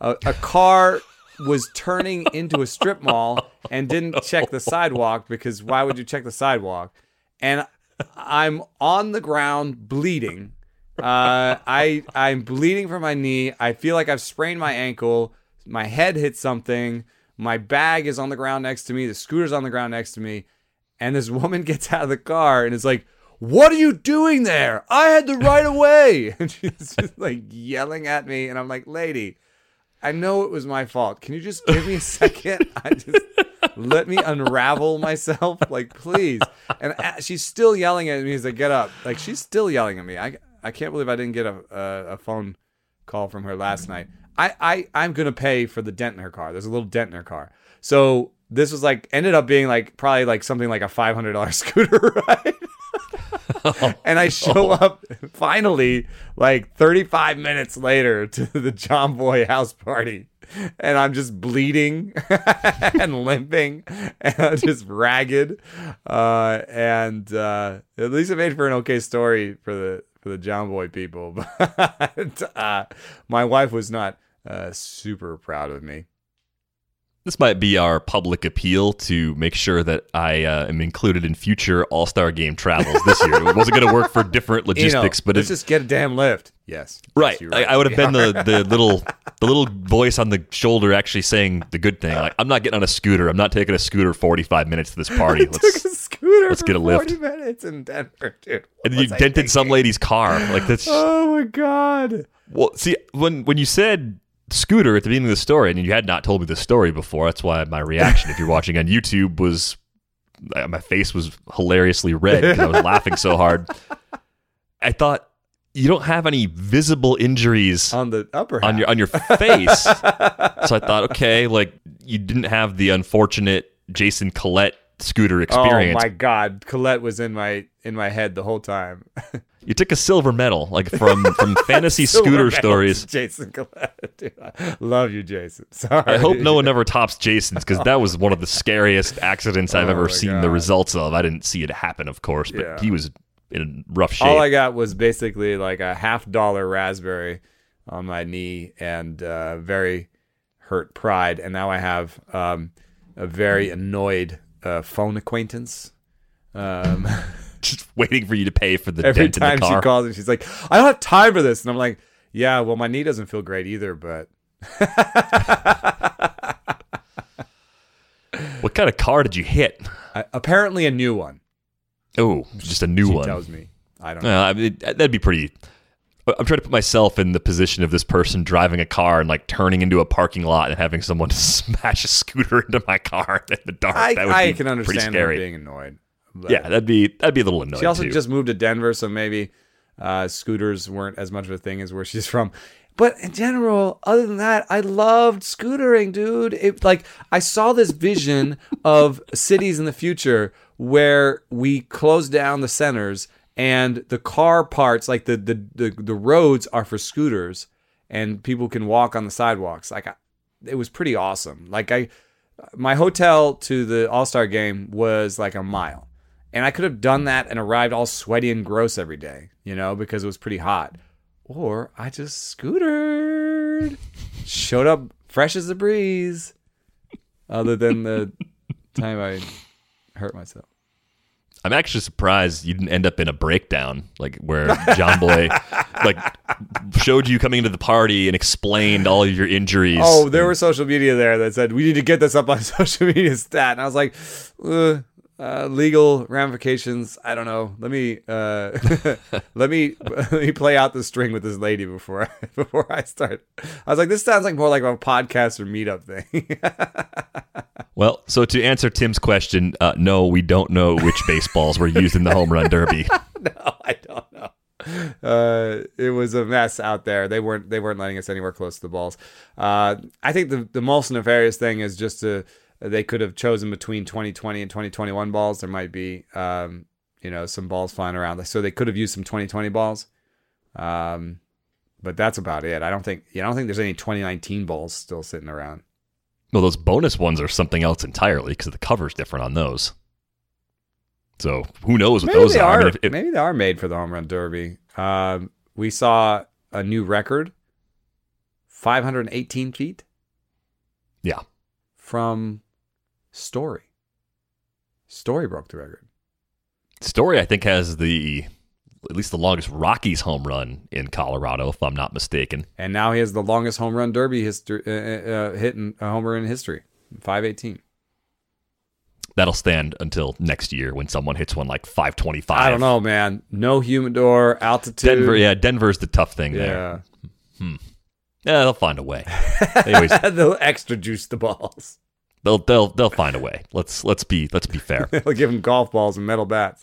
A, a car was turning into a strip mall and didn't check the sidewalk because why would you check the sidewalk? And I'm on the ground bleeding. Uh, I I'm bleeding from my knee. I feel like I've sprained my ankle. My head hit something. My bag is on the ground next to me. The scooter's on the ground next to me. And this woman gets out of the car and is like, "What are you doing there? I had the right of way." And she's just like yelling at me, and I'm like, "Lady." I know it was my fault. Can you just give me a second? I just let me unravel myself, like please. And uh, she's still yelling at me as I get up. Like she's still yelling at me. I I can't believe I didn't get a a, a phone call from her last night. I I I'm gonna pay for the dent in her car. There's a little dent in her car. So this was like ended up being like probably like something like a five hundred dollar scooter ride. and I show up finally like 35 minutes later to the Jomboy house party. And I'm just bleeding and limping and just ragged. Uh, and uh, at least it made for an okay story for the for the Jomboy people. But uh, my wife was not uh, super proud of me. This might be our public appeal to make sure that I uh, am included in future All Star Game travels this year. It wasn't going to work for different logistics, you know, but let's it, just get a damn Lyft. Yes, right. yes, I, I, would have been the, the little the little voice on the shoulder actually saying the good thing. Like I'm not getting on a scooter. I'm not taking a scooter 45 minutes to this party. Let's, took a scooter let's get a Lyft. 40 minutes in Denver, dude. and you dented some lady's car. Like that's. Oh my god. Well, see when when you said scooter at the beginning of the story, and you had not told me the story before. That's why my reaction, if you're watching on YouTube, was uh, my face was hilariously red because I was laughing so hard. I thought you don't have any visible injuries on the upper on your on your face, so I thought, okay, like you didn't have the unfortunate Jason Collette scooter experience. Oh my god, Collette was in my in my head the whole time. You took a silver medal, like from from fantasy scooter stories. Jason dude, I love you, Jason. Sorry. I hope no one ever tops Jason's because that was one of the scariest accidents I've Oh ever seen God. the results of. I didn't see it happen, of course, but Yeah. he was in rough shape. All I got was basically like a half dollar raspberry on my knee and uh, very hurt pride, and now I have um, a very annoyed uh, phone acquaintance Um, Just waiting for you to pay for the every dent in time the she calls and she's like, I don't have time for this. And I'm like, yeah, well, my knee doesn't feel great either, but what kind of car did you hit? I, apparently a new one. Oh, just a new She one. tells me. I don't know. Uh, I mean, that'd be pretty. I'm trying to put myself in the position of this person driving a car and like turning into a parking lot and having someone smash a scooter into my car in the dark. I, that would I be can pretty understand her scary. being annoyed. But- yeah, that'd be that'd be a little annoying. She also too. just moved to Denver, so maybe uh, scooters weren't as much of a thing as where she's from. But in general, other than that, I loved scootering, dude. It like I saw this vision of cities in the future where we close down the centers and the car parts, like the the the, the roads, are for scooters, and people can walk on the sidewalks. Like I, it was pretty awesome. Like I, my hotel to the All Star game was like a mile. And I could have done that and arrived all sweaty and gross every day, you know, because it was pretty hot. Or I just scootered, showed up fresh as a breeze, other than the time I hurt myself. I'm actually surprised you didn't end up in a breakdown, like where Jomboy like showed you coming into the party and explained all of your injuries. Oh, there was social media there that said, we need to get this up on social media stat. And I was like, uh, uh, legal ramifications. I don't know. Let me uh, let me let me play out the string with this lady before I, before I start. I was like, this sounds like more like a podcast or meetup thing. Well, so to answer Tim's question, uh, no, we don't know which baseballs were used in the home run derby. no, I don't know. Uh, it was a mess out there. They weren't they weren't letting us anywhere close to the balls. Uh, I think the the most nefarious thing is just to they could have chosen between 2020 and 2021 balls. There might be um, you know some balls flying around, so they could have used some 2020 balls. Um, but that's about it. I don't think you know, I don't think there's any 2019 balls still sitting around. Well, those bonus ones are something else entirely because the cover's different on those. So who knows what Maybe those are? are. I mean, if- if- maybe they are made for the home run derby. Um, we saw a new record, 518 feet yeah. from Story. Story broke the record. Story, I think, has the at least the longest Rockies home run in Colorado, if I'm not mistaken. And now he has the longest home run derby history uh, uh, hit in a homer in history, 518. That'll stand until next year when someone hits one like 525. I don't know, man. No humidor, altitude. Denver, yeah, Denver's the tough thing there. Yeah. Yeah, they'll find a way. They always, They'll extra juice the balls. They'll they'll they'll find a way. Let's let's be let's be fair. They'll give them golf balls and metal bats.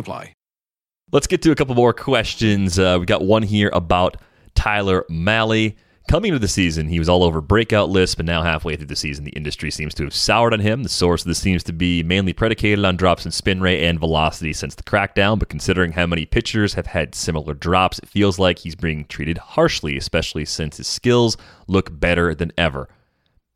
apply. Let's get to a couple more questions. Uh, we got one here about Tyler Malley. Coming into the season, he was all over breakout lists, but now halfway through the season, the industry seems to have soured on him. The source of this seems to be mainly predicated on drops in spin rate and velocity since the crackdown, but considering how many pitchers have had similar drops, it feels like he's being treated harshly, especially since his skills look better than ever.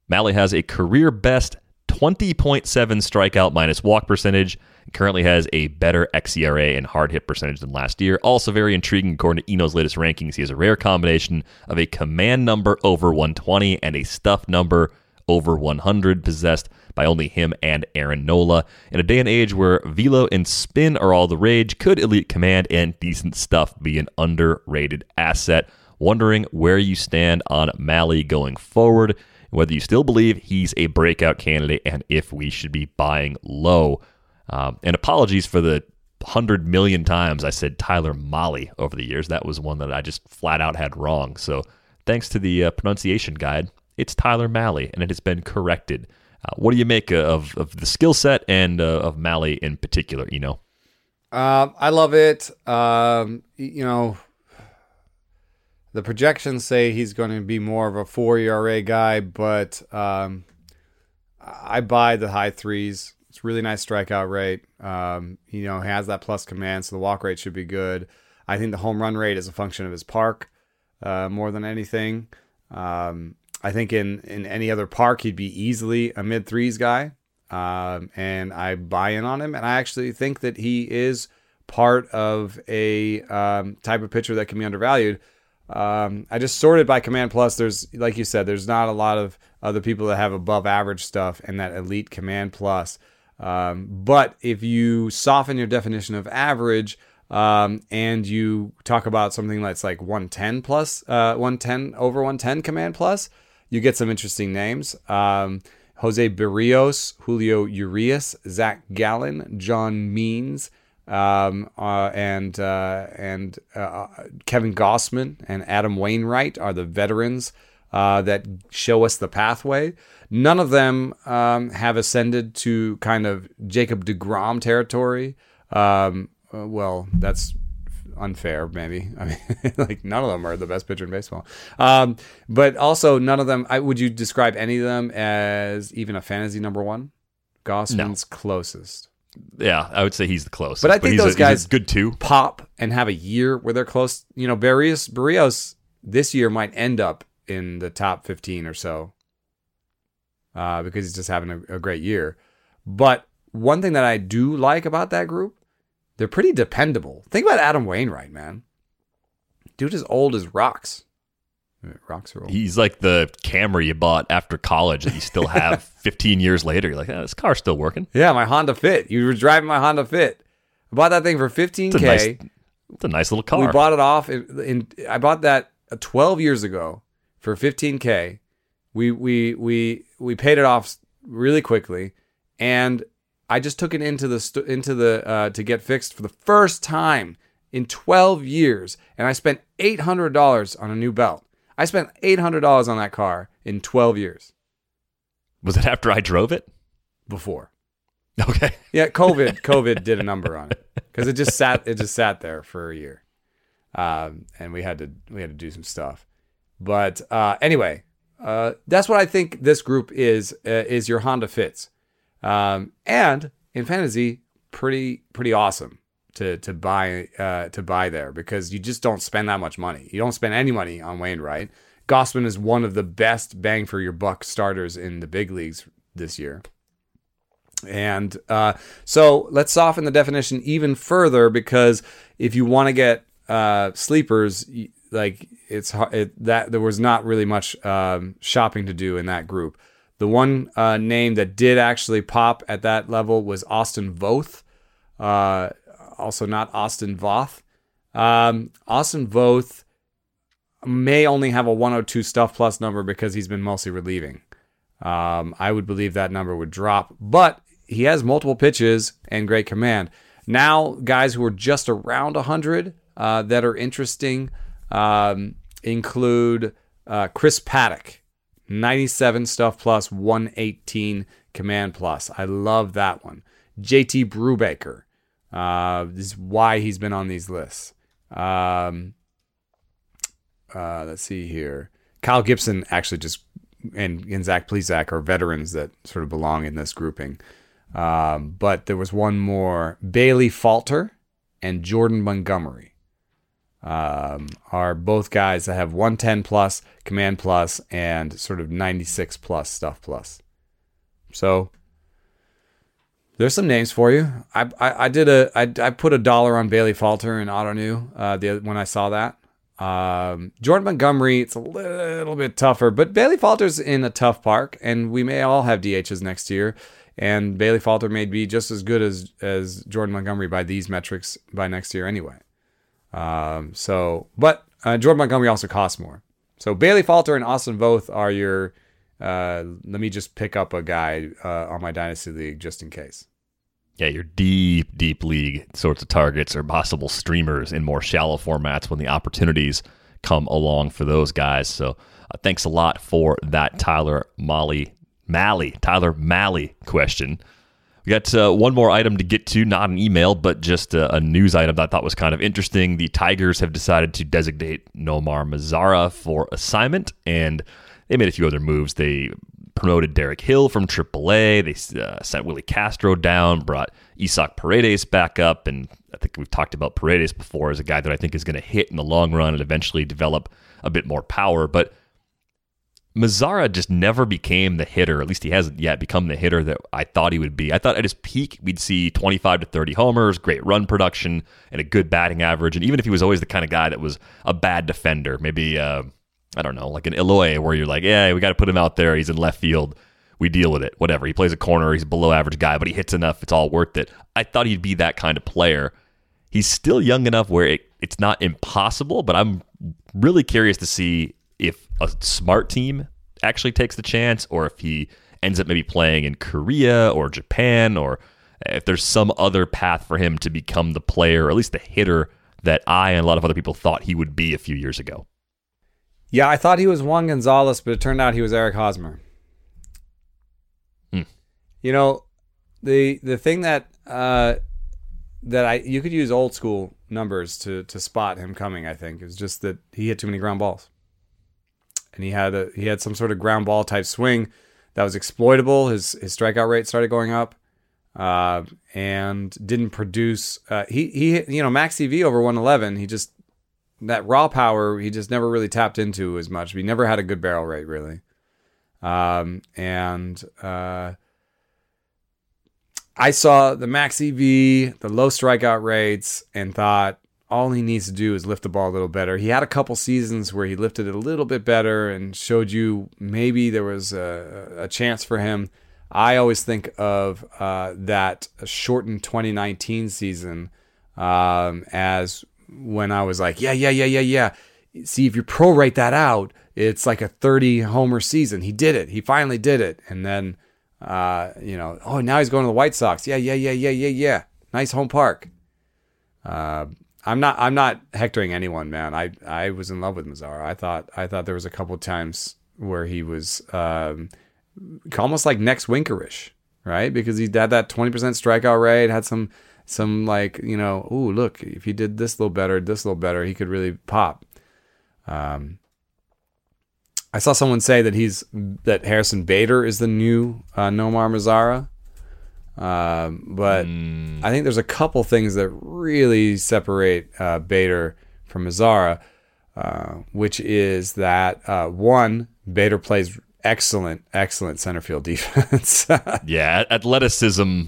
Malley has a career best 20.7 strikeout minus walk percentage. Currently has a better xERA and hard hit percentage than last year. Also very intriguing, according to Eno's latest rankings, he has a rare combination of a command number over 120 and a stuff number over 100, possessed by only him and Aaron Nola. In a day and age where velo and spin are all the rage, could elite command and decent stuff be an underrated asset? Wondering where you stand on Malley going forward whether you still believe he's a breakout candidate and if we should be buying low. Um, and apologies for the hundred million times I said Tyler Mahle over the years. That was one that I just flat out had wrong. So thanks to the uh, pronunciation guide, it's Tyler Mahle, and it has been corrected. Uh, what do you make of, of the skill set and uh, of Mahle in particular? You know, uh, I love it. Um, you know, the projections say he's going to be more of a four ERA guy, but um, I buy the high threes. Really nice strikeout rate. Um, you know, he has that plus command, so the walk rate should be good. I think the home run rate is a function of his park uh, more than anything. Um, I think in in any other park he'd be easily a mid threes guy, um, and I buy in on him. And I actually think that he is part of a um, type of pitcher that can be undervalued. Um, I just sorted by command plus. There's like you said, there's not a lot of other people that have above average stuff and that elite command plus. Um, but if you soften your definition of average um, and you talk about something that's like 110 plus, uh, 110 over 110 command plus, you get some interesting names. Um, Jose Barrios, Julio Urias, Zach Gallen, John Means, um, uh, and uh, and uh, Kevin Gausman and Adam Wainwright are the veterans uh, that show us the pathway. None of them um, have ascended to kind of Jacob DeGrom territory. Um, uh, well, that's unfair, maybe. I mean, like none of them are the best pitcher in baseball. Um, but also, none of them. I, would you describe any of them as even a fantasy number one? Gausman's no. closest. Yeah, I would say he's the closest. But I think but those a, guys good too. Pop and have a year where they're close. You know, Barrios Berrios this year might end up in the top fifteen or so uh, because he's just having a, a great year. But one thing that I do like about that group, they're pretty dependable. Think about Adam Wainwright, man. Dude is old as rocks. Rocks are old. He's like the Camry you bought after college that you still have 15 years later. You're like, oh, this car's still working. Yeah, my Honda Fit. You were driving my Honda Fit. I bought that thing for 15k. It's a nice, it's a nice little car. We bought it off. In, in, I bought that 12 years ago for 15k. We we we we paid it off really quickly, and I just took it into the into the uh, to get fixed for the first time in 12 years, and I spent $800 on a new belt. I spent $800 on that car in 12 years. Was it after I drove it? Before. Okay. Yeah, COVID COVID did a number on it because it just sat it just sat there for a year, um, and we had to we had to do some stuff. But uh, anyway, uh, that's what I think this group is uh, is your Honda Fits, um, and in fantasy, pretty pretty awesome to to buy uh, to buy there because you just don't spend that much money. You don't spend any money on Wainwright. Gausman is one of the best bang for your buck starters in the big leagues this year. And uh, so let's soften the definition even further because if you want to get uh, sleepers, like it's it, that there was not really much um, shopping to do in that group. The one uh, name that did actually pop at that level was Austin Voth. Uh, also not Austin Voth. Um, Austin Voth may only have a 102 stuff plus number because he's been mostly relieving. Um, I would believe that number would drop, but he has multiple pitches and great command. Now, guys who are just around 100 uh, that are interesting um, include uh, Chris Paddack, 97 stuff plus, 118 command plus. I love that one. JT Brubaker, uh, this is why he's been on these lists. Um, uh, let's see here. Kyle Gibson actually just and, and Zach Plesac are veterans that sort of belong in this grouping. Um, but there was one more. Bailey Falter and Jordan Montgomery um, are both guys that have 110 plus, command plus, and sort of 96 plus stuff plus. So there's some names for you. I I, I did a I, I put a dollar on Bailey Falter and Ottoneu uh, the when I saw that. Um, Jordan Montgomery, it's a little bit tougher, but Bailey Falter's in a tough park, and we may all have DHs next year. And Bailey Falter may be just as good as as Jordan Montgomery by these metrics by next year anyway. Um, so, but uh, Jordan Montgomery also costs more. So Bailey Falter and Austin Voth are your uh, let me just pick up a guy uh, on my dynasty league just in case. Yeah, your deep, deep league sorts of targets or possible streamers in more shallow formats when the opportunities come along for those guys. So uh, thanks a lot for that, Tyler Molly Malley, Tyler Malley question. We got uh, one more item to get to, not an email, but just a, a, news item that I thought was kind of interesting. The Tigers have decided to designate Nomar Mazara for assignment, and they made a few other moves. They promoted Derek Hill from AAA. They uh, sent Willi Castro down, brought Isaac Paredes back up, and I think we've talked about Paredes before as a guy that I think is going to hit in the long run and eventually develop a bit more power. But Mazara just never became the hitter. At least he hasn't yet become the hitter that I thought he would be. I thought at his peak we'd see 25 to 30 homers, great run production, and a good batting average. And even if he was always the kind of guy that was a bad defender, maybe uh, I don't know, like an Eloy, where you're like, yeah, we got to put him out there. He's in left field. We deal with it. Whatever. He plays a corner. He's a below average guy, but he hits enough. It's all worth it. I thought he'd be that kind of player. He's still young enough where it, it's not impossible, but I'm really curious to see a smart team actually takes the chance or if he ends up maybe playing in Korea or Japan or if there's some other path for him to become the player or at least the hitter that I and a lot of other people thought he would be a few years ago. Yeah, I thought he was Juan Gonzalez, but it turned out he was Eric Hosmer. Hmm. You know, the the thing that uh, that I you could use old school numbers to to spot him coming. I think is just that he hit too many ground balls and he had a he had some sort of ground ball type swing that was exploitable. His his strikeout rate started going up, uh, and didn't produce. Uh, he he you know max EV over 111. He just that raw power he just never really tapped into as much. He never had a good barrel rate really, um, and uh, I saw the max EV, the low strikeout rates, and thought all he needs to do is lift the ball a little better. He had a couple seasons where he lifted it a little bit better and showed you maybe there was a, a chance for him. I always think of uh, that shortened 2019 season um, as when I was like, yeah, yeah, yeah, yeah, yeah. See, if you prorate that out, it's like a 30 homer season. He did it. He finally did it. And then, uh, you know, oh, now he's going to the White Sox. Yeah, yeah, yeah, yeah, yeah, yeah. Nice home park. Uh, I'm not I'm not hectoring anyone, man. I I was in love with Mazara. I thought I thought there was a couple times where he was um, almost like next Winkerish, right? Because he had that 20% strikeout rate, had some some like you know, oh look, if he did this a little better, this a little better, he could really pop. Um, I saw someone say that he's that Harrison Bader is the new uh, Nomar Mazara. Um, but mm. I think there's a couple things that really separate uh, Bader from Mazara, uh, which is that uh, one, Bader plays excellent, excellent center field defense. yeah, athleticism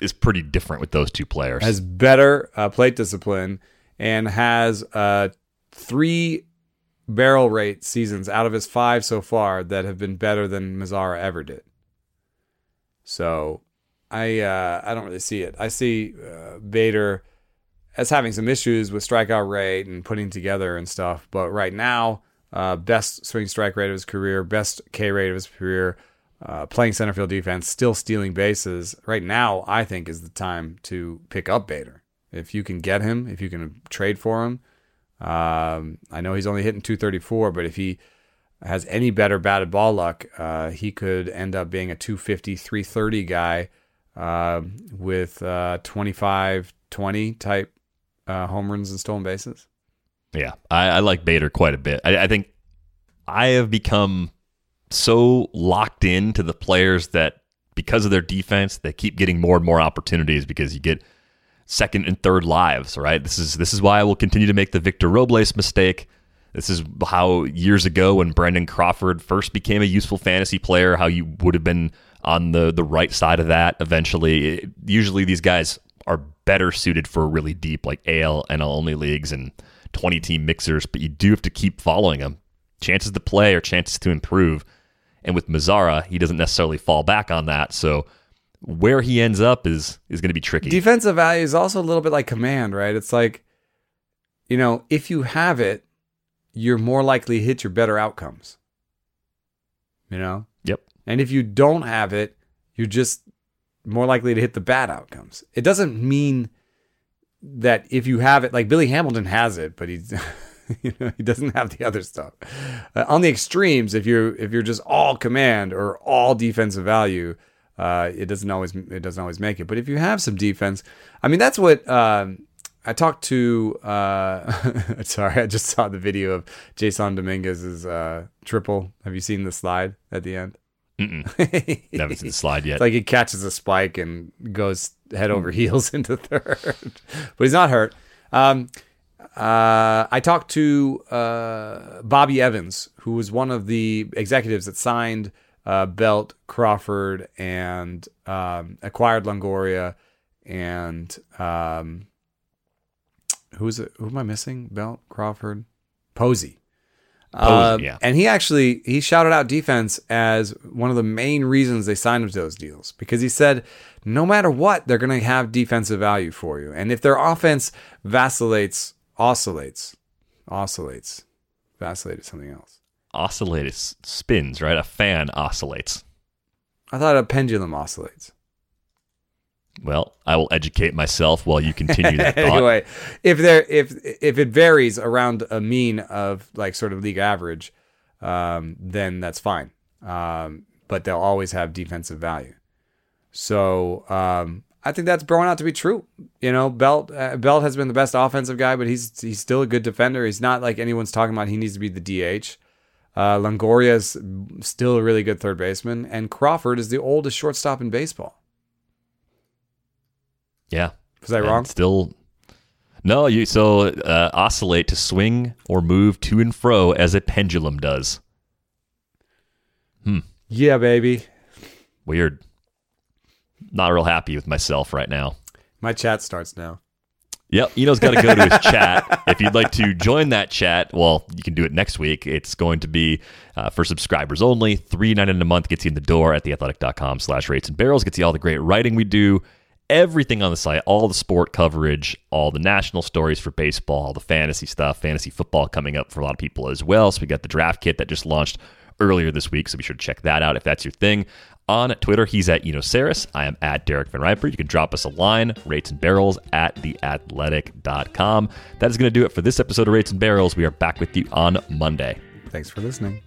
is pretty different with those two players. Has better uh, plate discipline and has uh, three barrel rate seasons out of his five so far that have been better than Mazara ever did. So I uh, I don't really see it. I see uh, Bader as having some issues with strikeout rate and putting together and stuff. But right now, uh, best swing strike rate of his career, best K rate of his career, uh, playing center field defense, still stealing bases. Right now, I think is the time to pick up Bader. If you can get him, if you can trade for him. Um, I know he's only hitting 234, but if he has any better batted ball luck, uh, he could end up being a 250, 330 guy uh, with uh, 25 20 type uh, home runs and stolen bases. Yeah, I, I like Bader quite a bit. I, I, think I have become so locked into the players that because of their defense, they keep getting more and more opportunities because you get second and third lives. Right. This is this is why I will continue to make the Victor Robles mistake. This is how years ago when Brandon Crawford first became a useful fantasy player, how you would have been on the the right side of that eventually. Usually these guys are better suited for really deep like AL NL only leagues and 20 team mixers, but you do have to keep following them. Chances to play or chances to improve. And with Mazara, he doesn't necessarily fall back on that. So where he ends up is is going to be tricky. Defensive value is also a little bit like command, right? It's like you know, if you have it, you're more likely to hit your better outcomes. You know? And if you don't have it, you're just more likely to hit the bad outcomes. It doesn't mean that if you have it, like Billy Hamilton has it, but he's you know he doesn't have the other stuff. Uh, on the extremes, if you're if you're just all command or all defensive value, uh, it doesn't always it doesn't always make it. But if you have some defense, I mean that's what um, I talked to. Uh, sorry, I just saw the video of Jasson Dominguez's uh, triple. Have you seen the slide at the end? Never seen the slide yet. It's like he catches a spike and goes head over heels into third, but he's not hurt. Um, uh, I talked to uh, Bobby Evans, who was one of the executives that signed uh, Belt, Crawford, and um, acquired Longoria, and um, who's it? Who am I missing? Belt, Crawford, Posey. Posey, Uh, yeah. And he actually he shouted out defense as one of the main reasons they signed him to those deals because he said no matter what they're going to have defensive value for you, and if their offense vacillates, oscillates, oscillates, vacillated something else. Oscillates spins, right? A fan oscillates. I thought a pendulum oscillates. Well, I will educate myself while you continue that thought. anyway, if there if if it varies around a mean of like sort of league average, um, then that's fine. Um, but they'll always have defensive value. So um, I think that's grown out to be true. You know, Belt uh, Belt has been the best offensive guy, but he's he's still a good defender. He's not like anyone's talking about. He needs to be the DH. Uh, Longoria is still a really good third baseman, and Crawford is the oldest shortstop in baseball. Yeah. Was I And wrong? Still. No, you so uh, oscillate to swing or move to and fro as a pendulum does. Hmm. Yeah, baby. Weird. Not real happy with myself right now. My chat starts now. Yep, Eno's got to go to his chat. If you'd like to join that chat, well, you can do it next week. It's going to be uh, for subscribers only. Three ninety nine a month gets you in the door at theathletic.com slash rates and barrels. Gets you all the great writing we do, everything on the site, all the sport coverage, all the national stories for baseball, all the fantasy stuff, fantasy football coming up for a lot of people as well. So we got the draft kit that just launched earlier this week, so be sure to check that out if that's your thing. On Twitter, he's at Eno Sarris. I am at Derek Van Riper. You can drop us a line, rates and barrels at theathletic.com. That is going to do it for this episode of Rates and Barrels. We are back with you on Monday. Thanks for listening.